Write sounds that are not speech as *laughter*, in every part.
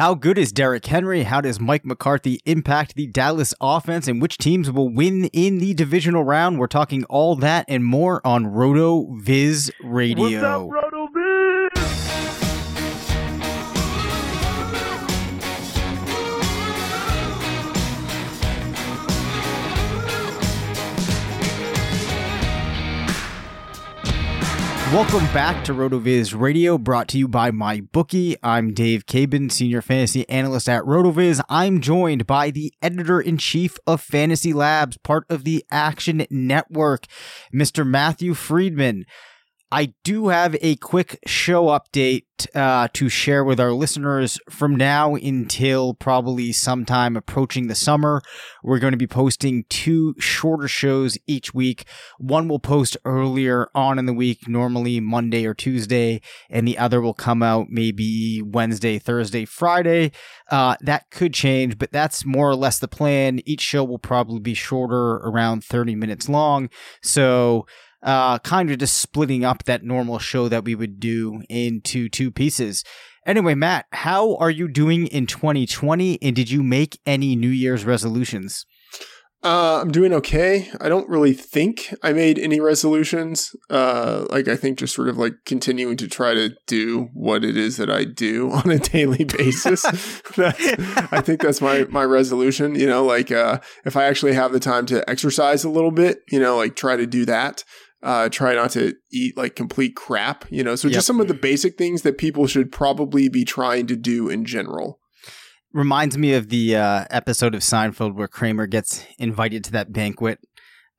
How good is Derrick Henry? How does Mike McCarthy impact the Dallas offense? And which teams will win in the divisional round? We're talking all that and more on RotoViz Radio. Welcome back to RotoViz Radio, brought to you by MyBookie. I'm Dave Caban, Senior Fantasy Analyst at RotoViz. I'm joined by the Editor in Chief of Fantasy Labs, part of the Action Network, Mr. Matthew Freedman. I do have a quick show update uh, to share with our listeners from now until probably sometime approaching the summer. We're going to be posting two shorter shows each week. One will post earlier on in the week, normally Monday or Tuesday, and the other will come out maybe Wednesday, Thursday, Friday. Uh, that could change, but that's more or less the plan. Each show will probably be shorter, around 30 minutes long. So, uh, kind of just splitting up that normal show that we would do into two pieces. Anyway, Matt, how are you doing in 2020 and did you make any New Year's resolutions? Uh, I'm doing okay. I don't really think I made any resolutions. Uh, like I think just sort of like continuing to try to do what it is that I do *laughs* on a daily basis. *laughs* I think that's my my resolution. You know, like uh, if I actually have the time to exercise a little bit, you know, like try to do that. Uh, try not to eat like complete crap. You know, so Yep. just some of the basic things that people should probably be trying to do in general. Reminds me of the uh, episode of Seinfeld where Kramer gets invited to that banquet.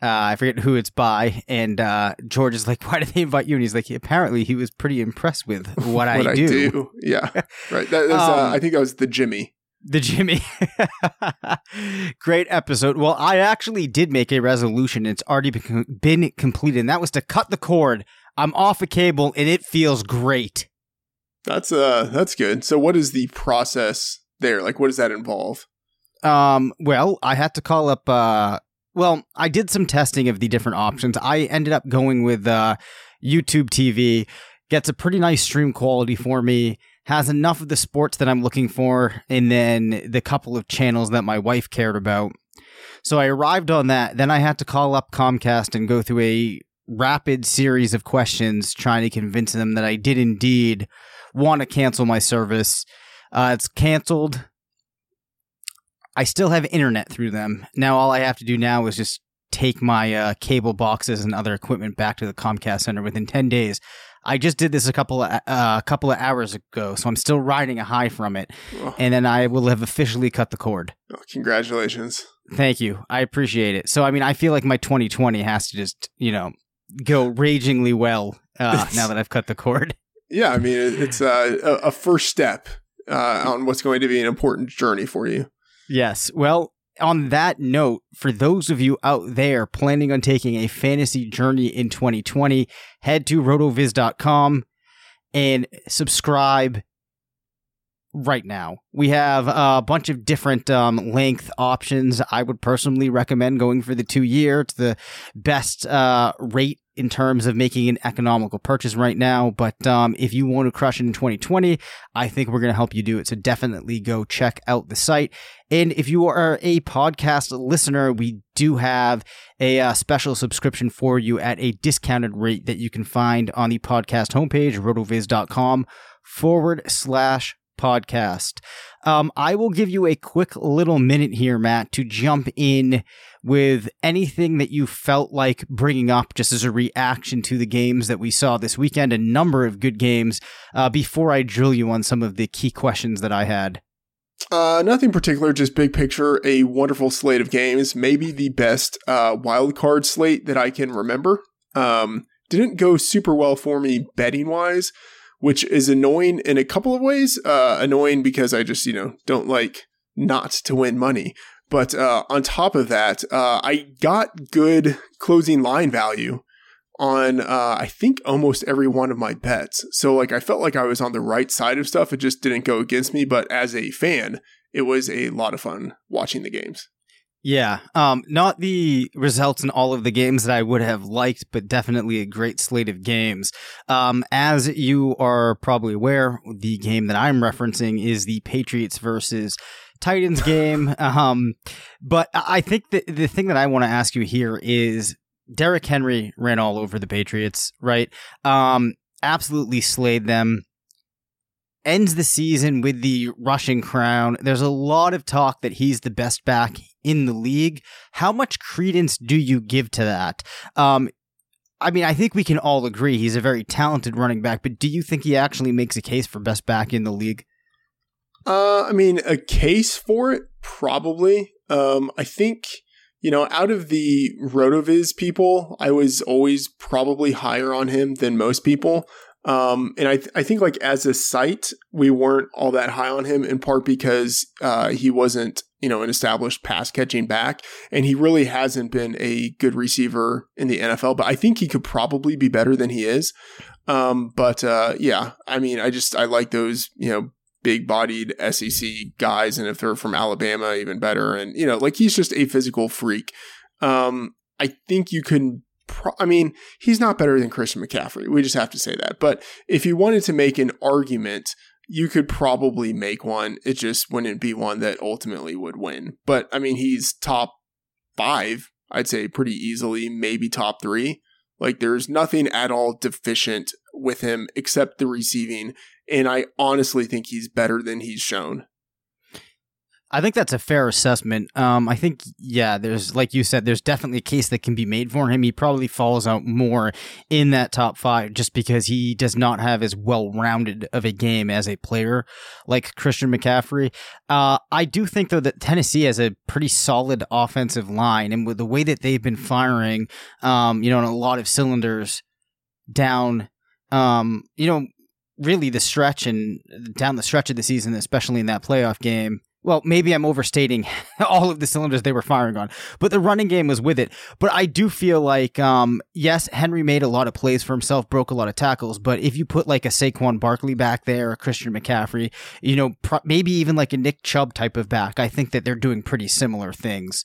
Uh, I forget who it's by, and uh, George is like, "Why did they invite you?" And he's like, "Apparently, he was pretty impressed with what, *laughs* I, do. Yeah, *laughs* right. That uh, Um, I think that was the Jimmy. The Jimmy. Great episode. Well, I actually did make a resolution. It's already been, been completed, and that was to cut the cord. I'm off a cable, and it feels great. That's uh, that's good. So, what is the process there? Like, what does that involve? Um, well, I had to call up. Uh, well, I did some testing of the different options. I ended up going with uh, YouTube TV. Gets a pretty nice stream quality for me. Has enough of the sports that I'm looking for, and then the couple of channels that my wife cared about. So I arrived on that. Then I had to call up Comcast and go through a rapid series of questions, trying to convince them that I did indeed want to cancel my service. Uh, it's canceled. I still have internet through them. Now all I have to do now is just take my uh, cable boxes and other equipment back to the Comcast center within 10 days. I just did this a couple of uh, a couple of hours ago, so I'm still riding a high from it, Oh, and then I will have officially cut the cord. oh, congratulations. Thank you. I appreciate it. So I mean, I feel like my 2020 has to just, you know, go ragingly well Uh, *laughs* now that I've cut the cord. Yeah, I mean it's uh, a, a first step uh, on what's going to be an important journey for you. Yes. Well, on that note, for those of you out there planning on taking a fantasy journey in 2020, head to rotoviz.com and subscribe right now. We have a bunch of different um, length options. I would personally recommend going for the two year. It's the best uh, rate in terms of making an economical purchase right now. But um, if you want to crush it in 2020, I think we're going to help you do it. So definitely go check out the site. And if you are a podcast listener, we do have a uh, special subscription for you at a discounted rate that you can find on the podcast homepage, rotoviz.com forward slash podcast. Um, I will give you a quick little minute here, Matt, to jump in with anything that you felt like bringing up just as a reaction to the games that we saw this weekend, a number of good games, uh, before I drill you on some of the key questions that I had. Uh, nothing particular, just big picture. A wonderful slate of games, maybe the best uh, wild card slate that I can remember. Um, didn't go super well for me betting wise, which is annoying in a couple of ways. Uh, annoying because I just, you know, don't like not to win money. But uh, on top of that, uh, I got good closing line value on, uh, I think, almost every one of my bets. So, like, I felt like I was on the right side of stuff. It just didn't go against me. But as a fan, it was a lot of fun watching the games. Yeah, um, not the results in all of the games that I would have liked, but definitely a great slate of games. Um, as you are probably aware, the game that I'm referencing is the Patriots versus Titans *laughs* game. Um, but I think that the thing that I want to ask you here is Derrick Henry ran all over the Patriots, right? Um, absolutely slayed them ends the season with the rushing crown. There's a lot of talk that he's the best back in the league. How much credence do you give to that? Um, I mean, I think we can all agree he's a very talented running back, but do you think he actually makes a case for best back in the league? Uh, I mean, a case for it, probably. Um, I think, you know, out of the Rotoviz people, I was always probably higher on him than most people. Um, and I, th- I think like as a site, we weren't all that high on him in part because, uh, he wasn't, you know, an established pass catching back and he really hasn't been a good receiver in the NFL, but I think he could probably be better than he is. Um, but, uh, yeah, I mean, I just, I like those, you know, big bodied SEC guys. And if they're from Alabama, even better. And, you know, like he's just a physical freak. Um, I think you can pro- I mean, he's not better than Christian McCaffrey. We just have to say that. But if you wanted to make an argument, you could probably make one. It just wouldn't be one that ultimately would win. But I mean, he's top five, I'd say pretty easily, maybe top three. Like there's nothing at all deficient with him except the receiving. And I honestly think he's better than he's shown. I think that's a fair assessment. Um, I think, yeah, there's, like you said, there's definitely a case that can be made for him. He probably falls out more in that top five just because he does not have as well rounded of a game as a player like Christian McCaffrey. Uh, I do think, though, that Tennessee has a pretty solid offensive line. And with the way that they've been firing, um, you know, in a lot of cylinders down, um, you know, really the stretch and down the stretch of the season, especially in that playoff game well, maybe I'm overstating *laughs* all of the cylinders they were firing on, but the running game was with it. But I do feel like, um, yes, Henry made a lot of plays for himself, broke a lot of tackles. But if you put like a Saquon Barkley back there, a Christian McCaffrey, you know, pro- maybe even like a Nick Chubb type of back, I think that they're doing pretty similar things.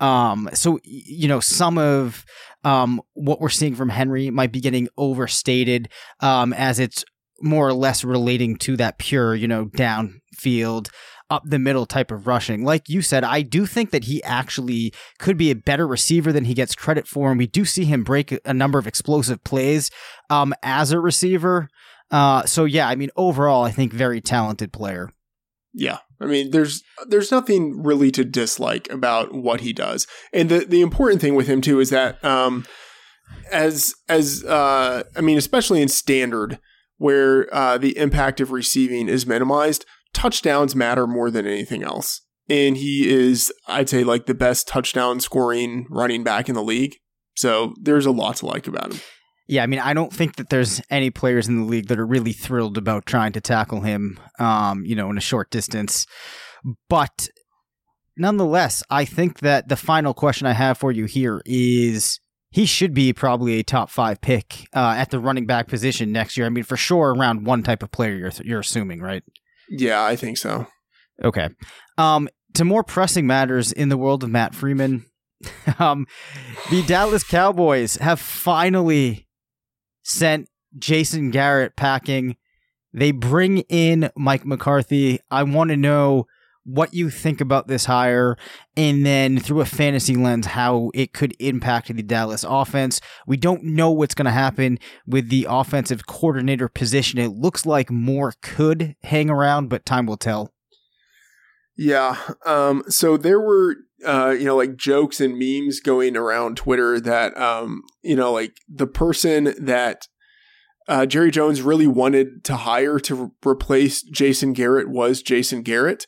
Um, so you know, some of um, what we're seeing from Henry might be getting overstated um, as it's more or less relating to that pure, you know, downfield up the middle type of rushing. Like you said, I do think that he actually could be a better receiver than he gets credit for. And we do see him break a number of explosive plays um, as a receiver. Uh, so yeah, I mean, overall, I think very talented player. Yeah. I mean, there's there's nothing really to dislike about what he does. And the the important thing with him too is that um as as uh I mean, especially in standard where uh the impact of receiving is minimized, touchdowns matter more than anything else. And he is, I'd say, like the best touchdown scoring running back in the league. So there's a lot to like about him. Yeah, I mean, I don't think that there's any players in the league that are really thrilled about trying to tackle him, um, you know, in a short distance. But nonetheless, I think that the final question I have for you here is he should be probably a top five pick uh, at the running back position next year. I mean, for sure, around one type of player you're, you're assuming, right? Yeah, I think so. Okay. Um, to more pressing matters in the world of Matt Freedman, *laughs* um, the Dallas Cowboys have finally sent Jason Garrett packing. They bring in Mike McCarthy. I want to know what you think about this hire and then through a fantasy lens how it could impact the Dallas offense. We don't know what's going to happen with the offensive coordinator position. It looks like Moore could hang around, but time will tell. Yeah. Um, so there were, uh, you know, like jokes and memes going around Twitter that, um, you know, like the person that uh, Jerry Jones really wanted to hire to re- replace Jason Garrett was Jason Garrett.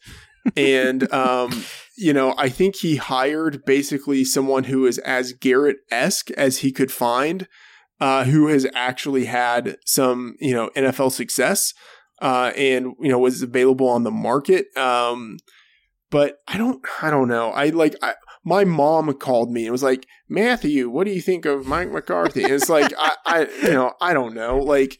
And, um, you know, I think he hired basically someone who is as Garrett esque as he could find, uh, who has actually had some, you know, NFL success, uh, and, you know, was available on the market. Um, but I don't, I don't know. I like, I, my mom called me and was like, Matthew, what do you think of Mike McCarthy? And it's like, I, I, you know, I don't know. Like,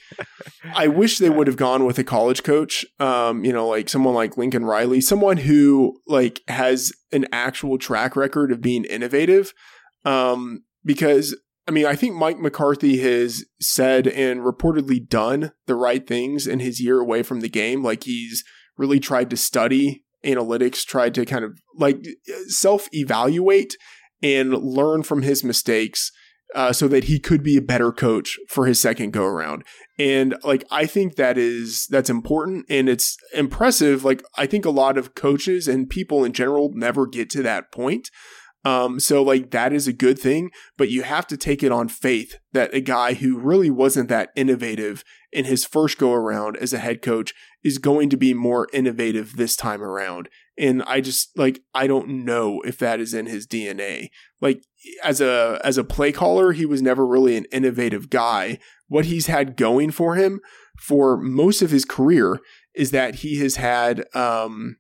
I wish they would have gone with a college coach, um, you know, like someone like Lincoln Riley, someone who like has an actual track record of being innovative. Um, because I mean, I think Mike McCarthy has said and reportedly done the right things in his year away from the game. Like he's really tried to study analytics tried to kind of like self evaluate and learn from his mistakes uh, so that he could be a better coach for his second go around. And like I think that is that's important and it's impressive. Like I think a lot of coaches and people in general never get to that point. Um, so like that is a good thing, but you have to take it on faith that a guy who really wasn't that innovative in his first go around as a head coach is going to be more innovative this time around. And I just like I don't know if that is in his DNA. Like as a as a play caller, he was never really an innovative guy. What he's had going for him for most of his career is that he has had um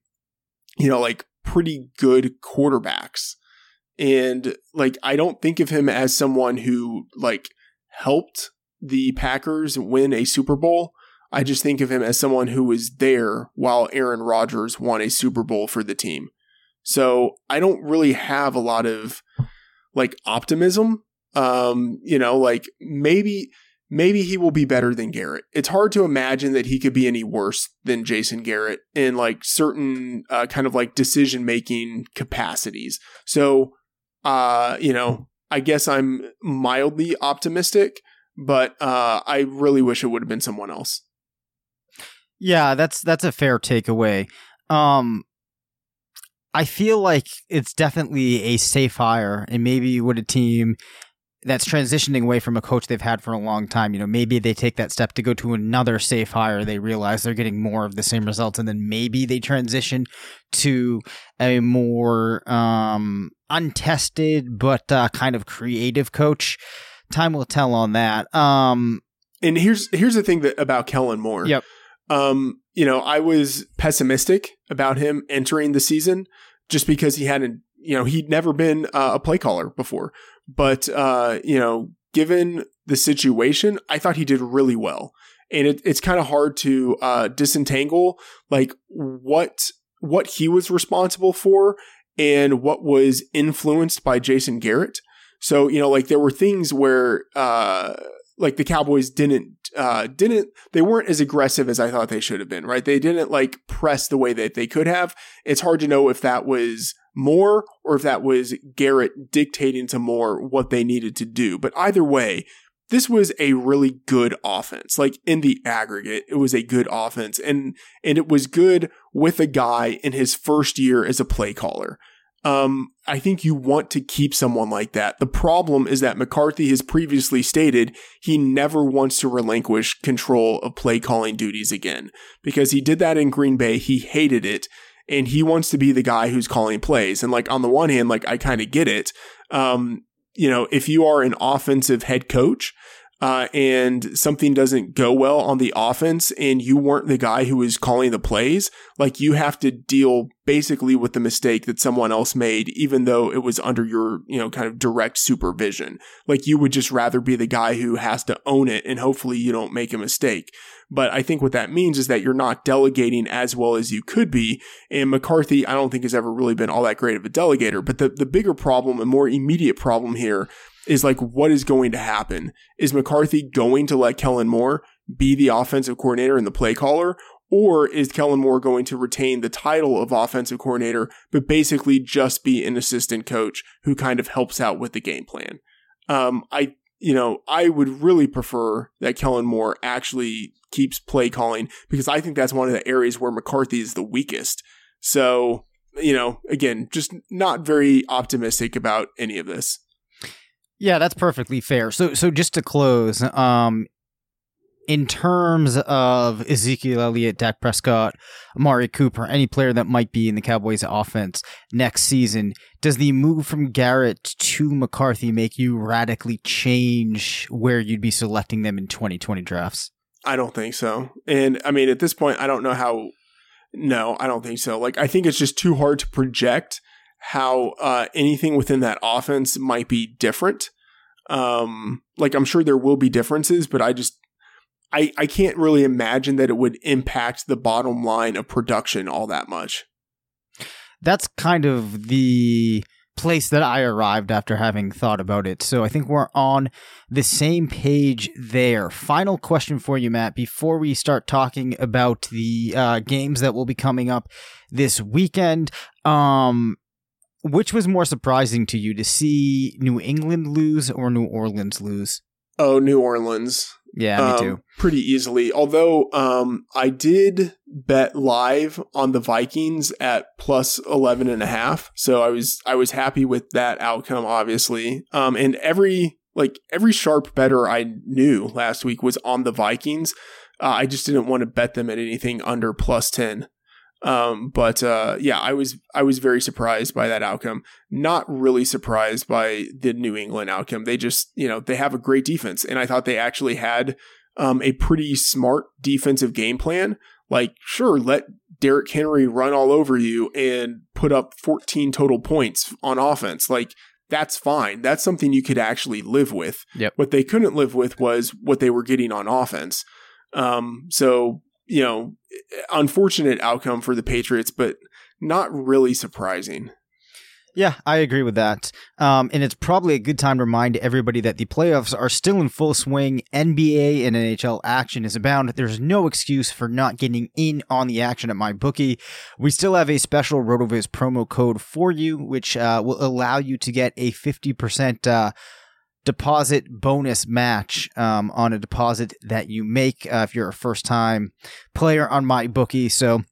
you know like pretty good quarterbacks and like, I don't think of him as someone who like helped the Packers win a Super Bowl. I just think of him as someone who was there while Aaron Rodgers won a Super Bowl for the team. So I don't really have a lot of like optimism. Um, you know, like maybe maybe he will be better than Garrett. It's hard to imagine that he could be any worse than Jason Garrett in like certain uh, kind of like decision making capacities. So uh, you know, I guess I'm mildly optimistic, but uh, I really wish it would have been someone else. Yeah, that's that's a fair takeaway. Um, I feel like it's definitely a safe hire, and maybe would a team that's transitioning away from a coach they've had for a long time. You know, maybe they take that step to go to another safe hire. They realize they're getting more of the same results, and then maybe they transition to a more um, untested but uh, kind of creative coach. Time will tell on that. Um, and here's here's the thing that about Kellen Moore. Yep. Um, you know, I was pessimistic about him entering the season just because he hadn't, you know, he'd never been uh, a play caller before. But uh, you know, given the situation, I thought he did really well. And it, it's kind of hard to uh, disentangle like what what he was responsible for and what was influenced by Jason Garrett. So, you know, like there were things where uh like the Cowboys didn't uh didn't they weren't as aggressive as I thought they should have been, right? They didn't like press the way that they could have. It's hard to know if that was Moore or if that was Garrett dictating to Moore what they needed to do. But either way, this was a really good offense. Like in the aggregate, it was a good offense and and it was good with a guy in his first year as a play caller. Um, I think you want to keep someone like that. The problem is that McCarthy has previously stated he never wants to relinquish control of play calling duties again because he did that in Green Bay. He hated it and he wants to be the guy who's calling plays. And like on the one hand, like I kind of get it. Um, you know, if you are an offensive head coach, uh, and something doesn't go well on the offense and you weren't the guy who was calling the plays, like you have to deal basically with the mistake that someone else made, even though it was under your, you know, kind of direct supervision. Like you would just rather be the guy who has to own it and hopefully you don't make a mistake. But I think what that means is that you're not delegating as well as you could be. And McCarthy, I don't think has ever really been all that great of a delegator. But the, the bigger problem, a more immediate problem here is like what is going to happen? Is McCarthy going to let Kellen Moore be the offensive coordinator and the play caller? Or is Kellen Moore going to retain the title of offensive coordinator, but basically just be an assistant coach who kind of helps out with the game plan? Um, I, you know, I would really prefer that Kellen Moore actually keeps play calling because I think that's one of the areas where McCarthy is the weakest. So, you know, again, just not very optimistic about any of this. Yeah, that's perfectly fair. So so just to close, um in terms of Ezekiel Elliott, Dak Prescott, Amari Cooper, any player that might be in the Cowboys offense next season, does the move from Garrett to McCarthy make you radically change where you'd be selecting them in 2020 drafts? I don't think so. And I mean, at this point, I don't know how. No, I don't think so. Like, I think it's just too hard to project how uh, anything within that offense might be different. Um, like I'm sure there will be differences, but I just I I can't really imagine that it would impact the bottom line of production all that much. That's kind of the place that I arrived after having thought about it. So I think we're on the same page there. Final question for you, Matt, before we start talking about the uh, games that will be coming up this weekend. Um, which was more surprising to you to see New England lose or New Orleans lose? Oh, New Orleans. Yeah, me um, too. Pretty easily. Although um, I did bet live on the Vikings at plus 11 and a half. So I was I was happy with that outcome obviously. Um, and every like every sharp better I knew last week was on the Vikings. Uh, I just didn't want to bet them at anything under plus 10. Um, but uh, yeah, I was I was very surprised by that outcome. Not really surprised by the New England outcome. They just you know they have a great defense, and I thought they actually had um, a pretty smart defensive game plan. Like, sure, let Derrick Henry run all over you and put up 14 total points on offense. Like, that's fine. That's something you could actually live with. Yep. What they couldn't live with was what they were getting on offense. Um, so you know, unfortunate outcome for the Patriots, but not really surprising. Yeah, I agree with that. Um, and it's probably a good time to remind everybody that the playoffs are still in full swing. NBA and NHL action is abound. There's no excuse for not getting in on the action at MyBookie. We still have a special RotoViz promo code for you, which uh, will allow you to get a 50% uh, deposit bonus match um, on a deposit that you make uh, if you're a first time player on MyBookie. So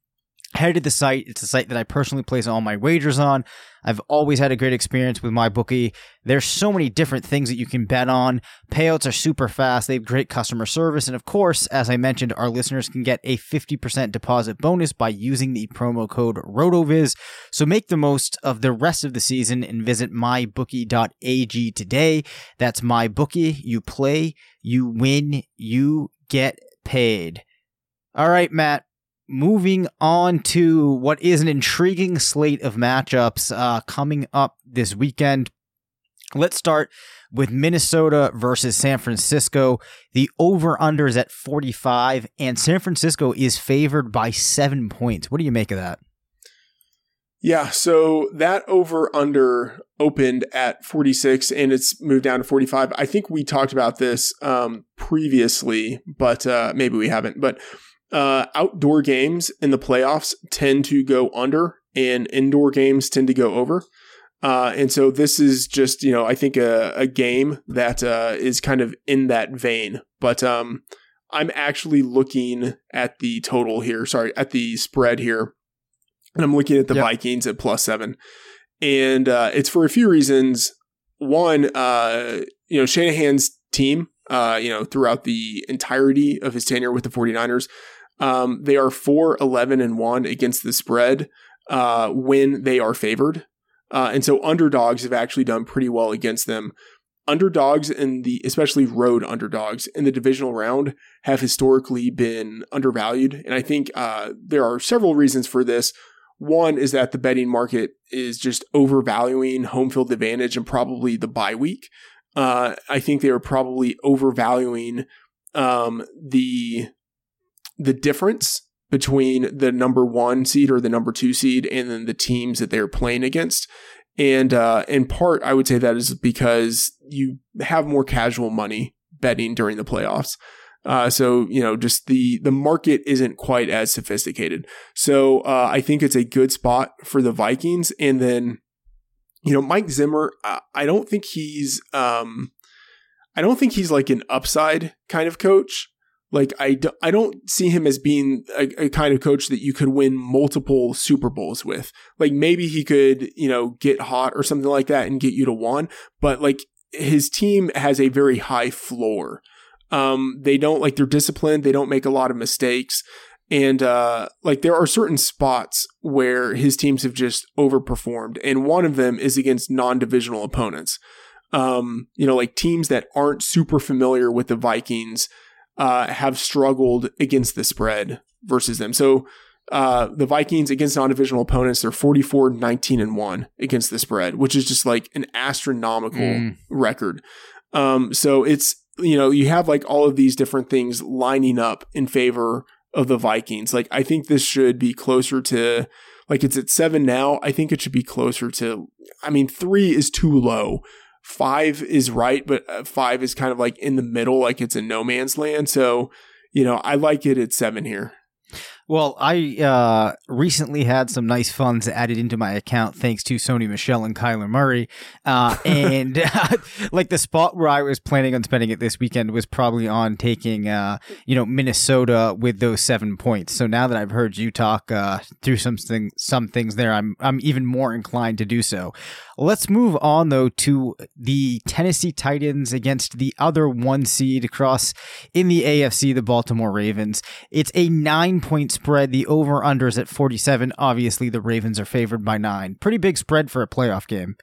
head to the site. It's a site that I personally place all my wagers on. I've always had a great experience with MyBookie. There's so many different things that you can bet on. Payouts are super fast. They have great customer service. And of course, as I mentioned, our listeners can get a 50% deposit bonus by using the promo code RotoViz. So make the most of the rest of the season and visit mybookie.ag today. That's MyBookie. You play, you win, you get paid. All right, Matt moving on to what is an intriguing slate of matchups uh, coming up this weekend. Let's start with Minnesota versus San Francisco. The over under is at 45, and San Francisco is favored by seven points. What do you make of that? Yeah, so that over under opened at 46 and it's moved down to 45. I think we talked about this um, previously, but uh, maybe we haven't. But uh, outdoor games in the playoffs tend to go under, and indoor games tend to go over. Uh, and so this is just, you know, I think a, a game that uh, is kind of in that vein. But um, I'm actually looking at the total here, sorry, at the spread here. And I'm looking at the yep. Vikings at plus seven. And uh, it's for a few reasons. One, uh, you know, Shanahan's team, uh, you know, throughout the entirety of his tenure with the 49ers, um, they are 4 11 and 1 against the spread uh, when they are favored. Uh, and so underdogs have actually done pretty well against them. underdogs in the especially road underdogs in the divisional round have historically been undervalued and i think uh, there are several reasons for this one is that the betting market is just overvaluing home field advantage and probably the bye week uh, i think they are probably overvaluing um, the the difference between the number one seed or the number two seed and then the teams that they're playing against and uh, in part, I would say that is because you have more casual money betting during the playoffs. Uh, so you know, just the the market isn't quite as sophisticated. So uh, I think it's a good spot for the Vikings. And then, you know, Mike Zimmer, I don't think he's, um, I don't think he's like an upside kind of coach. Like I, do, I don't see him as being a, a, kind of coach that you could win multiple Super Bowls with. Like maybe he could, you know, get hot or something like that and get you to one, but like his team has a very high floor. Um, they don't like they're disciplined. They don't make a lot of mistakes. And uh, like there are certain spots where his teams have just overperformed, and one of them is against non-divisional opponents. Um, you know, like teams that aren't super familiar with the Vikings uh, have struggled against the spread versus them. So uh, the Vikings against non-divisional opponents, they're 44, 19, and 1 against the spread, which is just like an astronomical mm. record. Um, so it's, you know, you have like all of these different things lining up in favor of the Vikings. Like, I think this should be closer to, like, it's at seven now. I think it should be closer to, I mean, three is too low five is right, but uh, five is kind of like in the middle, like it's in no man's land. So, you know, I like it at seven here. Well, I uh, recently had some nice funds added into my account thanks to Sony Michel and Kyler Murray. Uh, *laughs* and *laughs* like the spot where I was planning on spending it this weekend was probably on taking, uh, you know, Minnesota with those seven points. So now that I've heard you talk uh, through some, thing, some things there, I'm, I'm even more inclined to do so. Let's move on though to the Tennessee Titans against the other one seed across in the AFC, the Baltimore Ravens. It's a nine point spread. The over unders at 47. Obviously, the Ravens are favored by nine. Pretty big spread for a playoff game.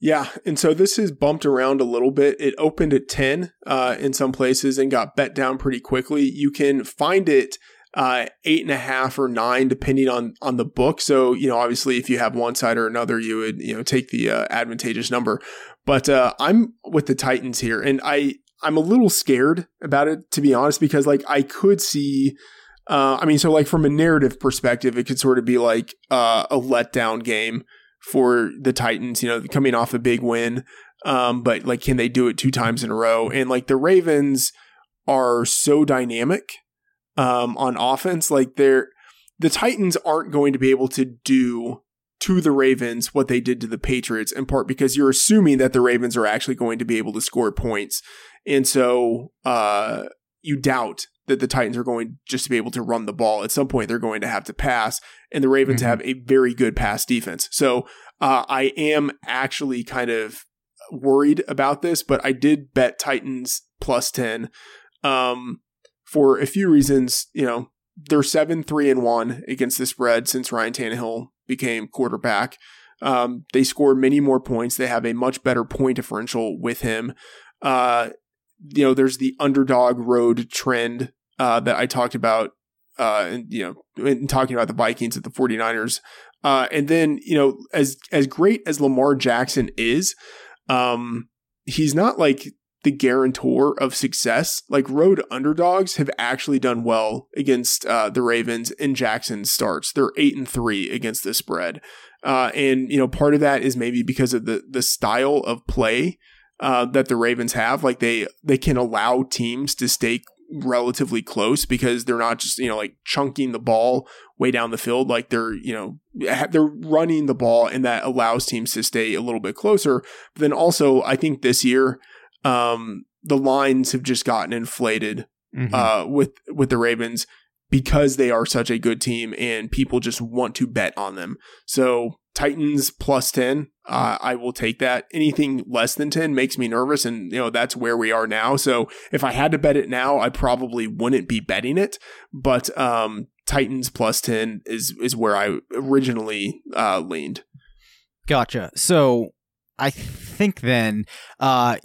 Yeah, and so this is bumped around a little bit. It opened at 10 uh, in some places and got bet down pretty quickly. You can find it uh, eight and a half or nine, depending on on the book. So you know, obviously, if you have one side or another, you would you know take the uh, advantageous number. But uh, I'm with the Titans here, and I I'm a little scared about it to be honest, because like I could see. Uh, I mean, so like from a narrative perspective, it could sort of be like uh, a letdown game for the Titans. You know, coming off a big win, um, but like, can they do it two times in a row? And like the Ravens are so dynamic um, on offense. Like they're the Titans aren't going to be able to do to the Ravens what they did to the Patriots, in part because you're assuming that the Ravens are actually going to be able to score points. And so uh, you doubt that the Titans are going just to be able to run the ball. At some point, they're going to have to pass, and the Ravens mm-hmm. have a very good pass defense. So uh, I am actually kind of worried about this, but I did bet Titans plus 10. Um, for a few reasons. You know, they're seven three and one against the spread since Ryan Tannehill became quarterback. Um, they score many more points. They have a much better point differential with him. Uh, you know, there's the underdog road trend uh, that I talked about. Uh, and, you know, in talking about the Vikings at the 49ers. Uh, and then, you know, as as great as Lamar Jackson is, um, he's not like the guarantor of success. Like road underdogs have actually done well against uh, the Ravens in Jackson starts. They're eight and three against the spread, uh, and you know part of that is maybe because of the the style of play uh, that the Ravens have. Like they they can allow teams to stay relatively close because they're not just you know like chunking the ball way down the field like they're you know they're running the ball and that allows teams to stay a little bit closer but then also i think this year um, the lines have just gotten inflated mm-hmm. uh, with with the Ravens because they are such a good team and people just want to bet on them. So Titans plus 10, uh, I will take that. Anything less than 10 makes me nervous. And, you know, that's where we are now. So if I had to bet it now, I probably wouldn't be betting it. But um, Titans plus 10 is, is where I originally uh, leaned. Gotcha. So I think then, uh,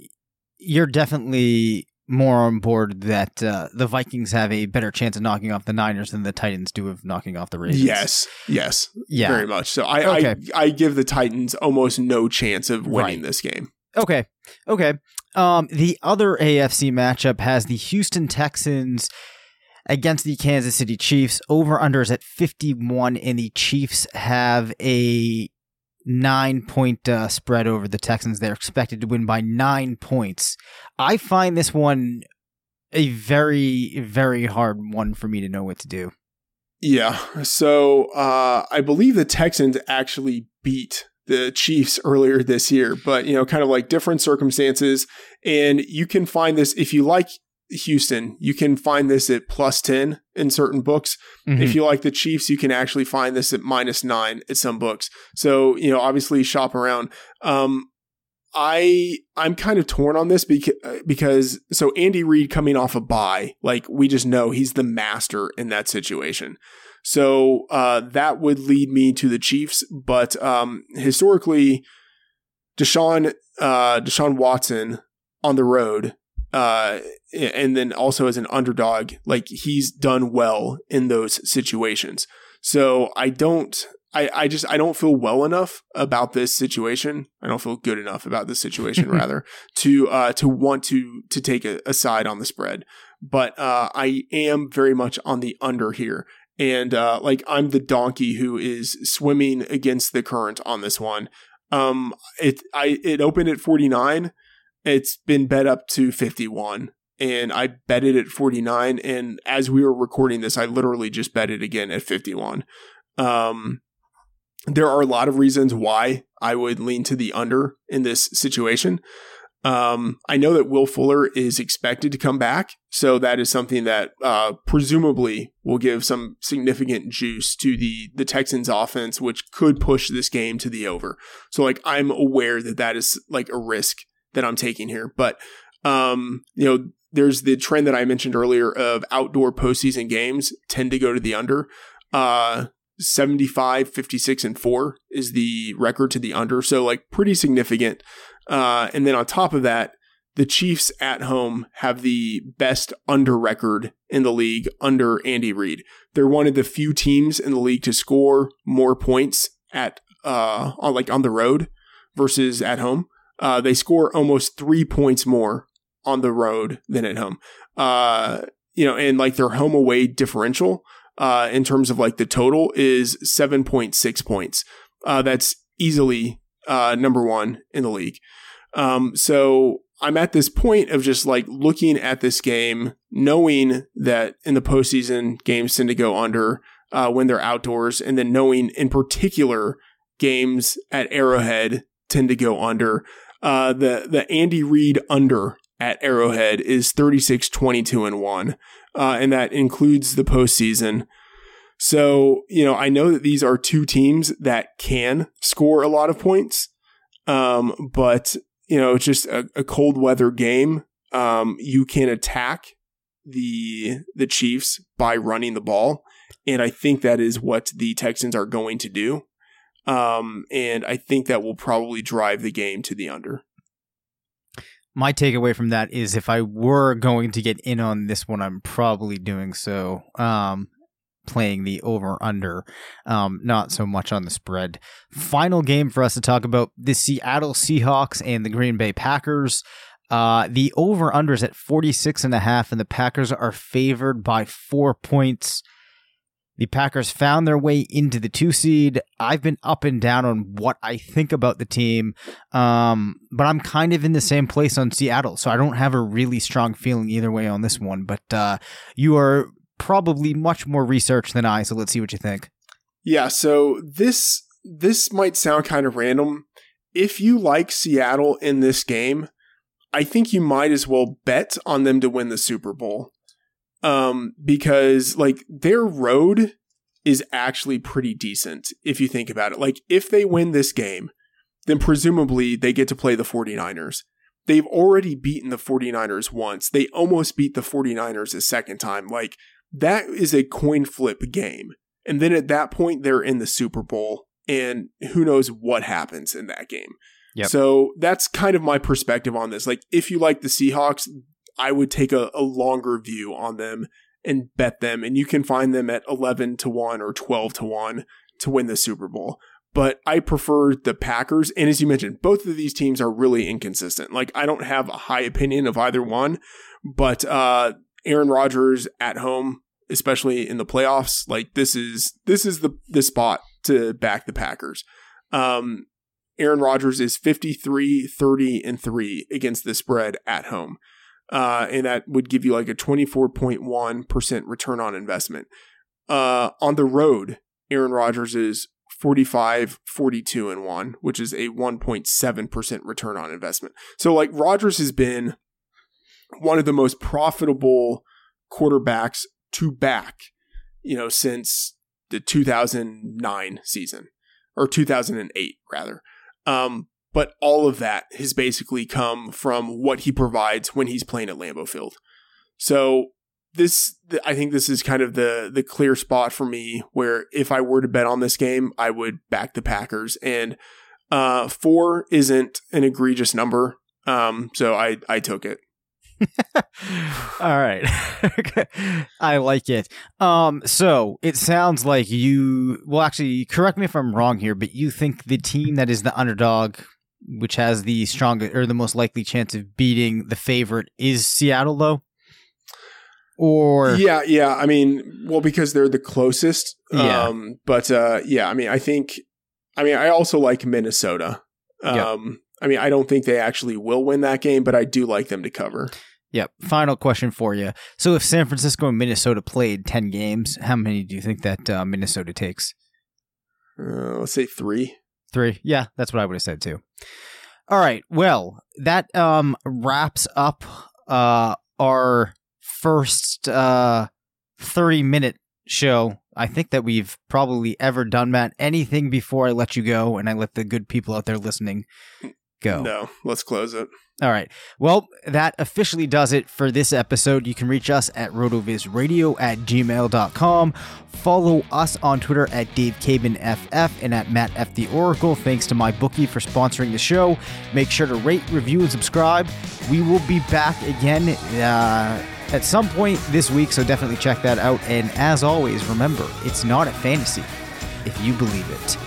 you're definitely more on board that uh, the Vikings have a better chance of knocking off the Niners than the Titans do of knocking off the Ravens. Yes, yes, Yeah. very much. So I, Okay. I I give the Titans almost no chance of winning Right. this game. Okay. Okay. Um, the other AFC matchup has the Houston Texans against the Kansas City Chiefs. Over unders at 51, and the Chiefs have a nine point uh, spread over the Texans. They're expected to win by nine points. I find this one a very, very hard one for me to know what to do. Yeah. So uh, I believe the Texans actually beat the Chiefs earlier this year, but you know, kind of like different circumstances. And you can find this if you like Houston, you can find this at plus 10 in certain books. If you like the Chiefs, you can actually find this at minus nine at some books. So, you know, obviously shop around. Um, I I'm kind of torn on this because because so Andy Reid coming off a bye, like we just know he's the master in that situation. So uh, that would lead me to the Chiefs, but um, historically, Deshaun uh, Deshaun Watson on the road, uh, and then also as an underdog, like he's done well in those situations. So I don't. I, I just I don't feel well enough about this situation. I don't feel good enough about this situation *laughs* rather to uh to want to to take a, a side on the spread. But uh I am very much on the under here. And uh like I'm the donkey who is swimming against the current on this one. Um it I it opened at 49. It's been bet up to 51 and I bet it at 49 and as we were recording this I literally just bet it again at 51. Um there are a lot of reasons why I would lean to the under in this situation. Um, I know that Will Fuller is expected to come back, so that is something that uh, presumably will give some significant juice to the the Texans' offense, which could push this game to the over. So, like, I'm aware that that is like a risk that I'm taking here, but um, you know, there's the trend that I mentioned earlier of outdoor postseason games tend to go to the under. Uh, 75, 56, and 4 is the record to the under. So, like, pretty significant. Uh, and then on top of that, the Chiefs at home have the best under record in the league under Andy Reid. They're one of the few teams in the league to score more points at uh on like on the road versus at home. Uh, they score almost three points more on the road than at home. Uh, you know, and like their home away differential uh, in terms of like the total is 7.6 points. Uh, that's easily uh, number one in the league. Um, so I'm at this point of just like looking at this game, knowing that in the postseason games tend to go under uh, when they're outdoors, and then knowing in particular games at Arrowhead tend to go under. Uh, the the Andy Reid under at Arrowhead is 36 22 and 1 uh, and that includes the postseason. So, you know, I know that these are two teams that can score a lot of points, um, but, you know, it's just a, a cold weather game. Um, you can attack the the Chiefs by running the ball, and I think that is what the Texans are going to do. Um, and I think that will probably drive the game to the under. My takeaway from that is if I were going to get in on this one, I'm probably doing so. Um, playing the over under, um, not so much on the spread. Final game for us to talk about the Seattle Seahawks and the Green Bay Packers. Uh, the over under is at 46 and a half, and the Packers are favored by four points. The Packers found their way into the two seed. I've been up and down on what I think about the team, um, but I'm kind of in the same place on Seattle, so I don't have a really strong feeling either way on this one. But uh, you are probably much more research than I, so let's see what you think. Yeah, so this this might sound kind of random. If you like Seattle in this game, I think you might as well bet on them to win the Super Bowl. Um because like their road is actually pretty decent if you think about it. Like if they win this game, then presumably they get to play the 49ers. They've already beaten the 49ers once. They almost beat the 49ers a second time. Like that is a coin flip game. And then at that point, they're in the Super Bowl, and who knows what happens in that game. Yep. So that's kind of my perspective on this. Like, if you like the Seahawks, I would take a, a longer view on them and bet them, and you can find them at 11 to 1 or 12 to 1 to win the Super Bowl. But I prefer the Packers. And as you mentioned, both of these teams are really inconsistent. Like, I don't have a high opinion of either one, but uh, Aaron Rodgers at home, especially in the playoffs, like this is this is the the spot to back the Packers. Um, Aaron Rodgers is 53, 30, and 3 against the spread at home. Uh, and that would give you like a 24.1% return on investment. Uh, on the road, Aaron Rodgers is 45, 42, and 1, which is a 1.7% return on investment. So, like, Rodgers has been one of the most profitable quarterbacks to back, you know, since the 2009 season or 2008, rather. Um, but all of that has basically come from what he provides when he's playing at Lambeau Field. So this, I think this is kind of the the clear spot for me where if I were to bet on this game, I would back the Packers. And uh, four isn't an egregious number, um, so I I took it. *laughs* All right. *laughs* I like it. Um so it sounds like you well actually correct me if I'm wrong here, but you think the team that is the underdog which has the strongest or the most likely chance of beating the favorite is Seattle though? Or Yeah, yeah. I mean, well because they're the closest. Yeah. Um but uh yeah, I mean, I think I mean, I also like Minnesota. Um Yep. I mean, I don't think they actually will win that game, but I do like them to cover. Yep. Final question for you. So if San Francisco and Minnesota played 10 games, how many do you think that uh, Minnesota takes? Uh, let's say 3. Three. Yeah, that's what I would have said too. All right. Well, that um wraps up uh our first uh 30 minute show. I think that we've probably ever done, Matt. Anything before I let you go and I let the good people out there listening go. No, let's close it. All right. Well, that officially does it for this episode. You can reach us at rotovizradio at gmail.com. Follow us on Twitter at DaveCabanFF and at Matt F. The Oracle. Thanks to MyBookie for sponsoring the show. Make sure to rate, review, and subscribe. We will be back again uh, at some point this week, so definitely check that out. And as always, remember, it's not a fantasy if you believe it.